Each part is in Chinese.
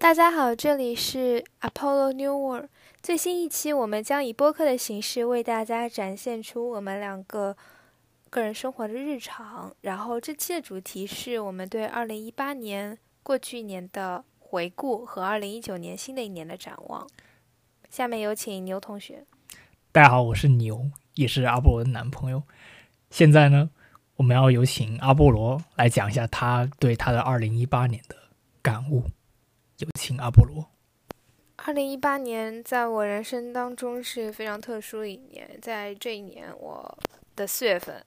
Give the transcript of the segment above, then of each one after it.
大家好，这里是 Apollo New World。最新一期，我们将以播客的形式为大家展现出我们两个个人生活的日常。然后这期的主题是我们对二零一八年过去一年的回顾和二零一九年新的一年的展望。下面有请牛同学。大家好，我是牛，也是阿波罗的男朋友。现在呢，我们要有请阿波罗来讲一下他对他的二零一八年的感悟。有请阿波罗。二零一八年在我人生当中是非常特殊的一年，在这一年我的四月份，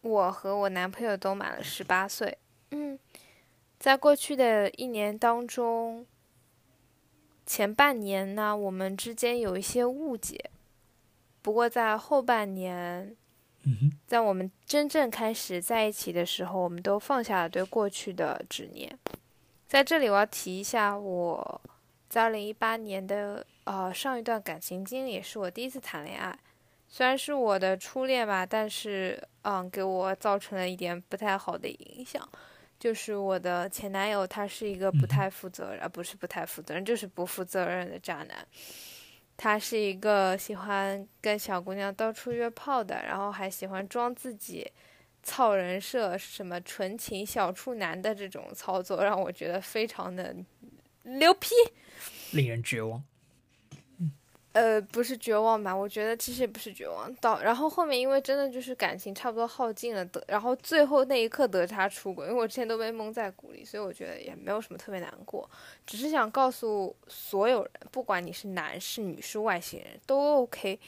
我和我男朋友都满了十八岁。嗯，在过去的一年当中，前半年呢，我们之间有一些误解，不过在后半年，在我们真正开始在一起的时候，我们都放下了对过去的执念。在这里，我要提一下我在二零一八年的呃上一段感情经历，也是我第一次谈恋爱。虽然是我的初恋吧，但是嗯，给我造成了一点不太好的影响。就是我的前男友，他是一个不太负责任，不是不太负责任，就是不负责任的渣男。他是一个喜欢跟小姑娘到处约炮的，然后还喜欢装自己。操人设什么纯情小处男的这种操作，让我觉得非常的牛批，令人绝望。呃，不是绝望吧？我觉得其实也不是绝望。到然后后面，因为真的就是感情差不多耗尽了，得然后最后那一刻得知他出轨，因为我之前都被蒙在鼓里，所以我觉得也没有什么特别难过。只是想告诉所有人，不管你是男是女是外星人，都 OK。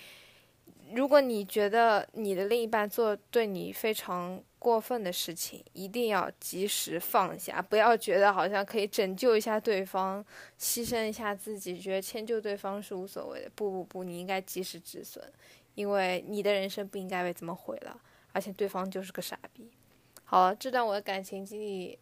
如果你觉得你的另一半做对你非常过分的事情，一定要及时放下，不要觉得好像可以拯救一下对方，牺牲一下自己，觉得迁就对方是无所谓的。不不不，你应该及时止损，因为你的人生不应该被这么毁了，而且对方就是个傻逼。好了，这段我的感情经历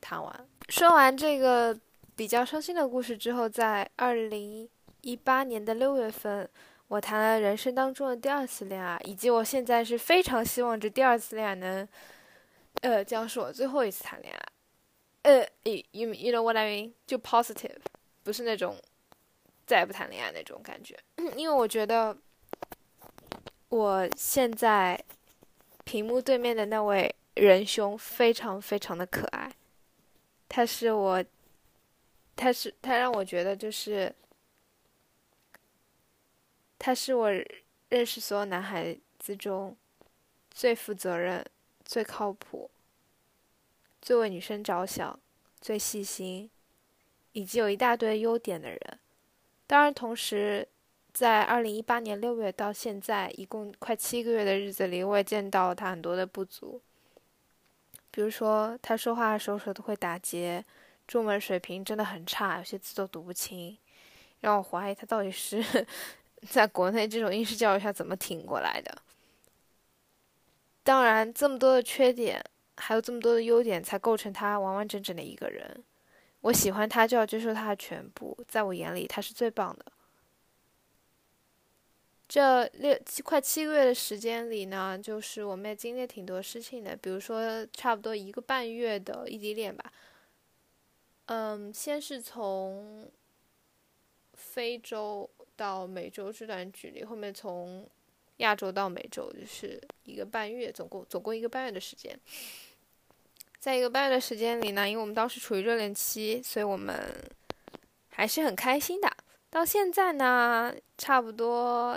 谈完，说完这个比较伤心的故事之后，在二零一八年的六月份。我谈了人生当中的第二次恋爱，以及我现在是非常希望这第二次恋爱能，呃，将是我最后一次谈恋爱。呃，you you know what I mean？就 positive，不是那种再也不谈恋爱那种感觉。因为我觉得我现在屏幕对面的那位仁兄非常非常的可爱，他是我，他是他让我觉得就是。他是我认识所有男孩子中最负责任、最靠谱、最为女生着想、最细心，以及有一大堆优点的人。当然，同时在二零一八年六月到现在一共快七个月的日子里，我也见到他很多的不足。比如说，他说话的时候手都会打结，中文水平真的很差，有些字都读不清，让我怀疑他到底是。在国内这种应试教育下怎么挺过来的？当然，这么多的缺点，还有这么多的优点，才构成他完完整整的一个人。我喜欢他，就要接受他的全部。在我眼里，他是最棒的。这六七快七个月的时间里呢，就是我们也经历挺多事情的，比如说差不多一个半月的异地恋吧。嗯，先是从非洲。到美洲这段距离，后面从亚洲到美洲就是一个半月，总共总共一个半月的时间。在一个半月的时间里呢，因为我们当时处于热恋期，所以我们还是很开心的。到现在呢，差不多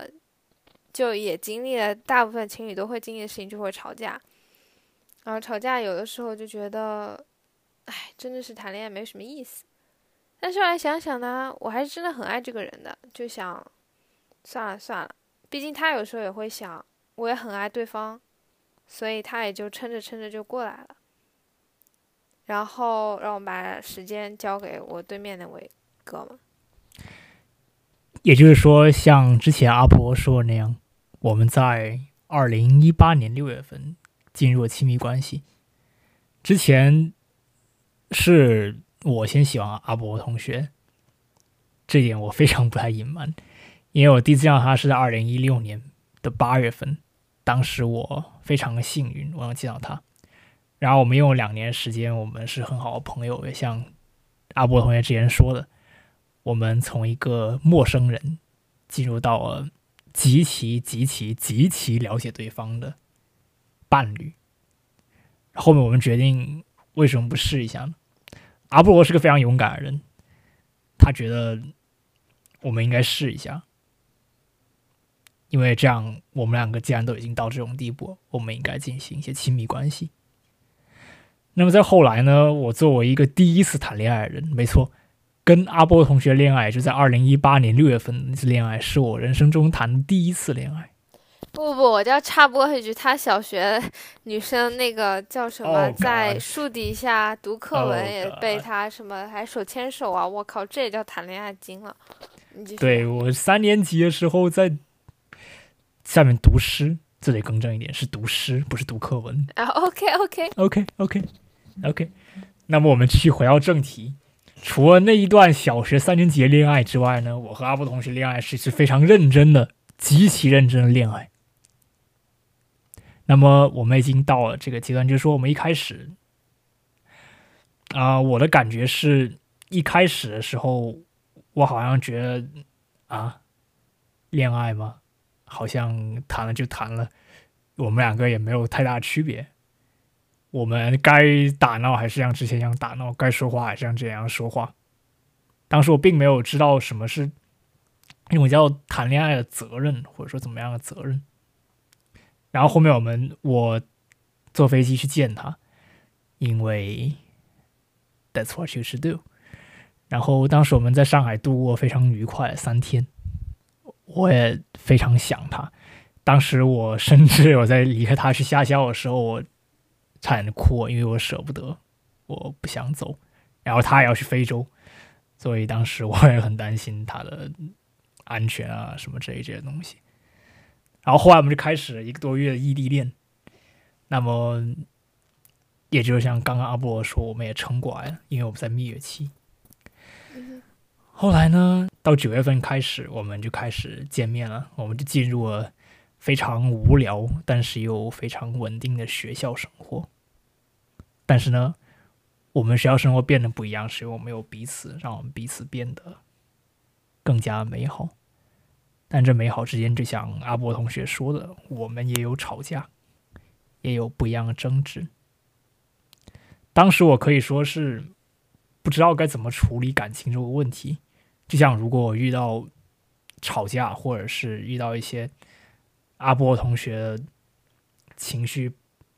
就也经历了大部分情侣都会经历的事情，就会吵架。然后吵架有的时候就觉得，哎，真的是谈恋爱没什么意思。但是后来想想呢，我还是真的很爱这个人的，就想算了算了，毕竟他有时候也会想，我也很爱对方，所以他也就撑着撑着就过来了。然后让我们把时间交给我对面那位哥们。也就是说，像之前阿婆说的那样，我们在二零一八年六月份进入了亲密关系，之前是。我先喜欢阿博同学，这点我非常不太隐瞒，因为我第一次见到他是在二零一六年的八月份，当时我非常的幸运，我能见到他。然后我们用了两年时间，我们是很好的朋友，也像阿波同学之前说的，我们从一个陌生人进入到了极其极其极其了解对方的伴侣。后面我们决定为什么不试一下呢？阿波罗是个非常勇敢的人，他觉得我们应该试一下，因为这样我们两个既然都已经到这种地步，我们应该进行一些亲密关系。那么在后来呢，我作为一个第一次谈恋爱的人，没错，跟阿波同学恋爱就在二零一八年六月份那次恋爱，是我人生中谈的第一次恋爱。不不，我要插播一句，他小学女生那个叫什么，在树底下读课文也被他什么还手牵手啊！我靠，这也叫谈恋爱经了。对我三年级的时候在下面读诗，这得更正一点，是读诗，不是读课文。啊，OK OK OK OK OK。那么我们继续回到正题，除了那一段小学三年级的恋爱之外呢，我和阿布同学恋爱是一次非常认真的、极其认真的恋爱。那么我们已经到了这个阶段，就是说，我们一开始，啊，我的感觉是一开始的时候，我好像觉得啊，恋爱嘛，好像谈了就谈了，我们两个也没有太大区别，我们该打闹还是像之前一样打闹，该说话还是像这样说话。当时我并没有知道什么是那种叫谈恋爱的责任，或者说怎么样的责任。然后后面我们我坐飞机去见他，因为 That's what you should do。然后当时我们在上海度过非常愉快三天，我也非常想他。当时我甚至我在离开他去下校的时候，我差点哭，因为我舍不得，我不想走。然后他也要去非洲，所以当时我也很担心他的安全啊，什么这一这些东西。然后后来我们就开始一个多月的异地恋，那么，也就是像刚刚阿波罗说，我们也撑过来了，因为我们在蜜月期。后来呢，到九月份开始，我们就开始见面了，我们就进入了非常无聊但是又非常稳定的学校生活。但是呢，我们学校生活变得不一样，是因为我们有彼此，让我们彼此变得更加美好。但这美好之间，就像阿波同学说的，我们也有吵架，也有不一样的争执。当时我可以说是不知道该怎么处理感情这个问题。就像如果我遇到吵架，或者是遇到一些阿波同学情绪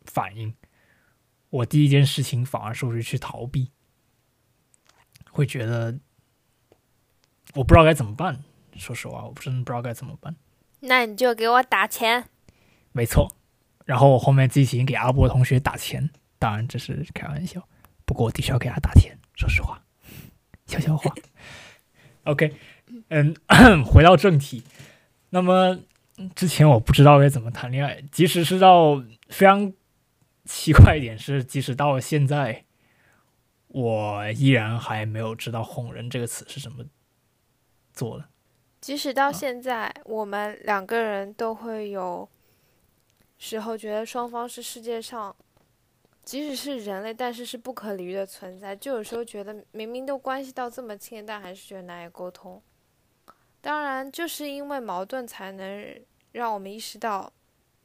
反应，我第一件事情反而说是去逃避，会觉得我不知道该怎么办。说实话，我真的不知道该怎么办。那你就给我打钱。没错，然后我后面进行给阿波同学打钱，当然这是开玩笑。不过我的确要给他打钱，说实话，悄悄话。OK，嗯，回到正题。那么之前我不知道该怎么谈恋爱，即使是到非常奇怪一点是，即使到了现在，我依然还没有知道“哄人”这个词是怎么做的。即使到现在，我们两个人都会有时候觉得双方是世界上，即使是人类，但是是不可理喻的存在。就有时候觉得明明都关系到这么亲，但还是觉得难以沟通。当然，就是因为矛盾，才能让我们意识到，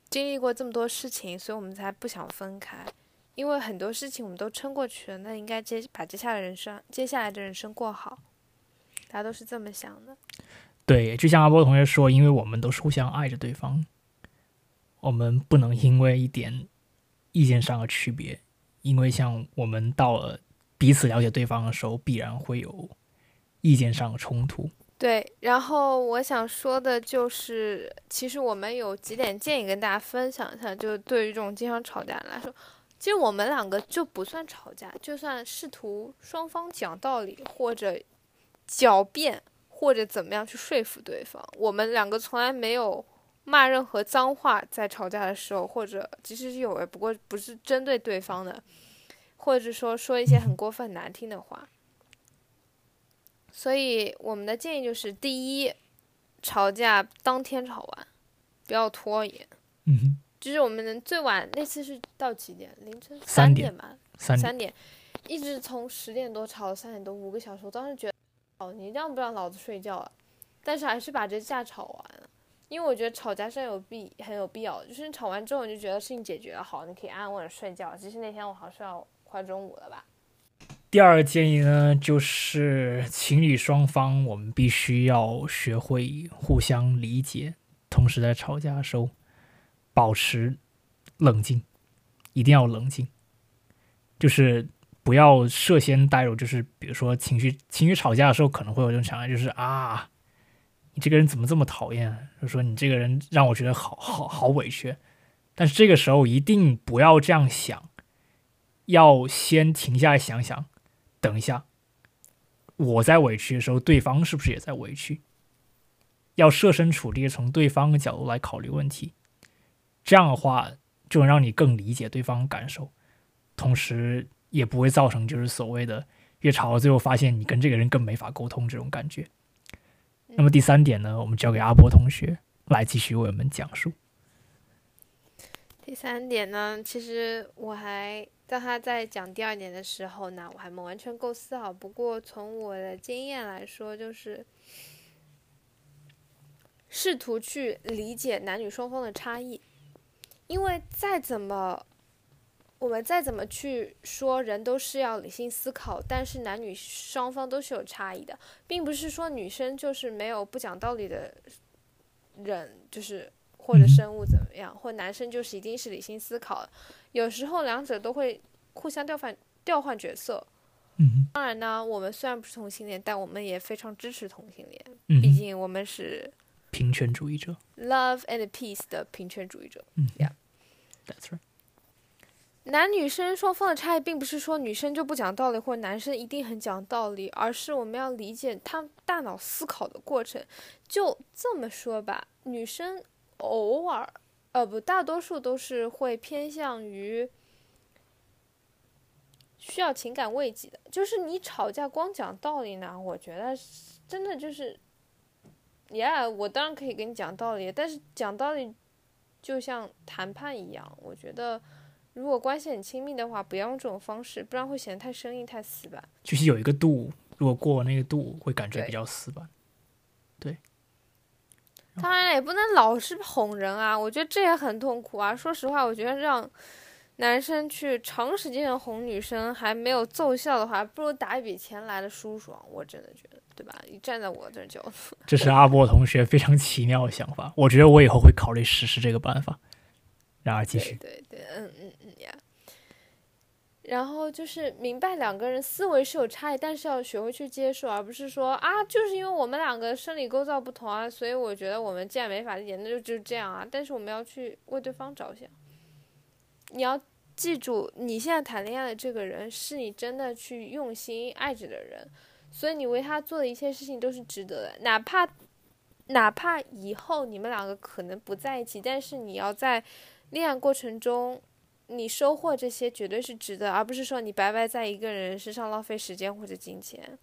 经历过这么多事情，所以我们才不想分开。因为很多事情我们都撑过去了，那应该接把接下来的人生，接下来的人生过好。大家都是这么想的。对，就像阿波同学说，因为我们都是互相爱着对方，我们不能因为一点意见上的区别，因为像我们到了彼此了解对方的时候，必然会有意见上的冲突。对，然后我想说的就是，其实我们有几点建议跟大家分享一下，就对于这种经常吵架来说，其实我们两个就不算吵架，就算试图双方讲道理或者狡辩。或者怎么样去说服对方？我们两个从来没有骂任何脏话，在吵架的时候，或者即使是有，也不过不是针对对方的，或者说说一些很过分难听的话。所以我们的建议就是：第一，吵架当天吵完，不要拖延。嗯就是我们能最晚那次是到几点？凌晨三点吧。三点。一直从十点多吵到三点多，五个小时。我当时觉得，哦，你让不让老子睡觉啊？但是还是把这架吵完，因为我觉得吵架是有必很有必要的。就是你吵完之后，你就觉得事情解决了，好，你可以安稳睡觉。其实那天我好像快中午了吧。第二个建议呢，就是情侣双方我们必须要学会互相理解，同时在吵架的时候保持冷静，一定要冷静，就是不要涉先带入，就是比如说情绪情绪吵架的时候可能会有这种想法，就是啊，你这个人怎么这么讨厌？就说你这个人让我觉得好好好委屈，但是这个时候一定不要这样想，要先停下来想想。等一下，我在委屈的时候，对方是不是也在委屈？要设身处地从对方的角度来考虑问题，这样的话就能让你更理解对方感受，同时也不会造成就是所谓的越吵到最后发现你跟这个人更没法沟通这种感觉。那么第三点呢，我们交给阿波同学来继续为我们讲述。第三点呢，其实我还。当他在讲第二点的时候呢，我还没完全构思好。不过从我的经验来说，就是试图去理解男女双方的差异。因为再怎么，我们再怎么去说，人都是要理性思考，但是男女双方都是有差异的，并不是说女生就是没有不讲道理的人，就是或者生物怎么样，或男生就是一定是理性思考。有时候两者都会互相调换调换角色。嗯，当然呢，我们虽然不是同性恋，但我们也非常支持同性恋。嗯，毕竟我们是平权主义者，love and peace 的平权主义者。嗯，Yeah，that's right。男女生双方的差异，并不是说女生就不讲道理，或者男生一定很讲道理，而是我们要理解他大脑思考的过程。就这么说吧，女生偶尔。呃不，大多数都是会偏向于需要情感慰藉的。就是你吵架光讲道理呢，我觉得真的就是，呀，我当然可以跟你讲道理，但是讲道理就像谈判一样。我觉得如果关系很亲密的话，不要用这种方式，不然会显得太生硬、太死板。就是有一个度，如果过那个度，会感觉比较死板。对。当然也不能老是哄人啊，我觉得这也很痛苦啊。说实话，我觉得让男生去长时间的哄女生还没有奏效的话，不如打一笔钱来的舒爽。我真的觉得，对吧？你站在我这角度，这是阿波同学非常奇妙的想法。我觉得我以后会考虑实施这个办法。然而继续，对对，嗯嗯嗯呀。然后就是明白两个人思维是有差异，但是要学会去接受，而不是说啊，就是因为我们两个生理构造不同啊，所以我觉得我们既然没法理解，那就就这样啊。但是我们要去为对方着想。你要记住，你现在谈恋爱的这个人是你真的去用心爱着的人，所以你为他做的一切事情都是值得的，哪怕哪怕以后你们两个可能不在一起，但是你要在恋爱过程中。你收获这些绝对是值得，而不是说你白白在一个人身上浪费时间或者金钱。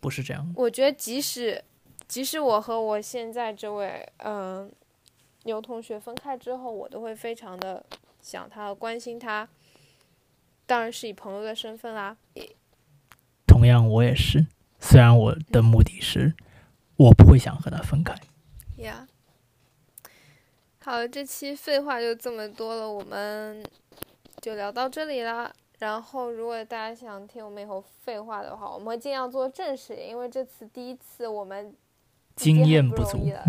不是这样。我觉得即使，即使我和我现在这位嗯牛同学分开之后，我都会非常的想他，关心他。当然是以朋友的身份啦。同样，我也是。虽然我的目的是，我不会想和他分开。呀。好，这期废话就这么多了，我们。就聊到这里啦。然后，如果大家想听我们以后废话的话，我们会尽量做正式因为这次第一次我们经验不足了。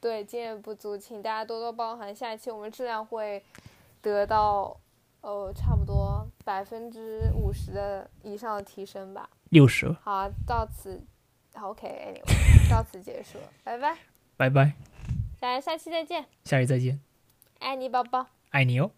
对，经验不足，请大家多多包涵。下一期我们质量会得到呃差不多百分之五十的以上的提升吧。六十。好，到此，OK，Anyway，到此结束，拜拜。拜拜。大家下期再见。下期再见。爱你，宝宝。爱你哦。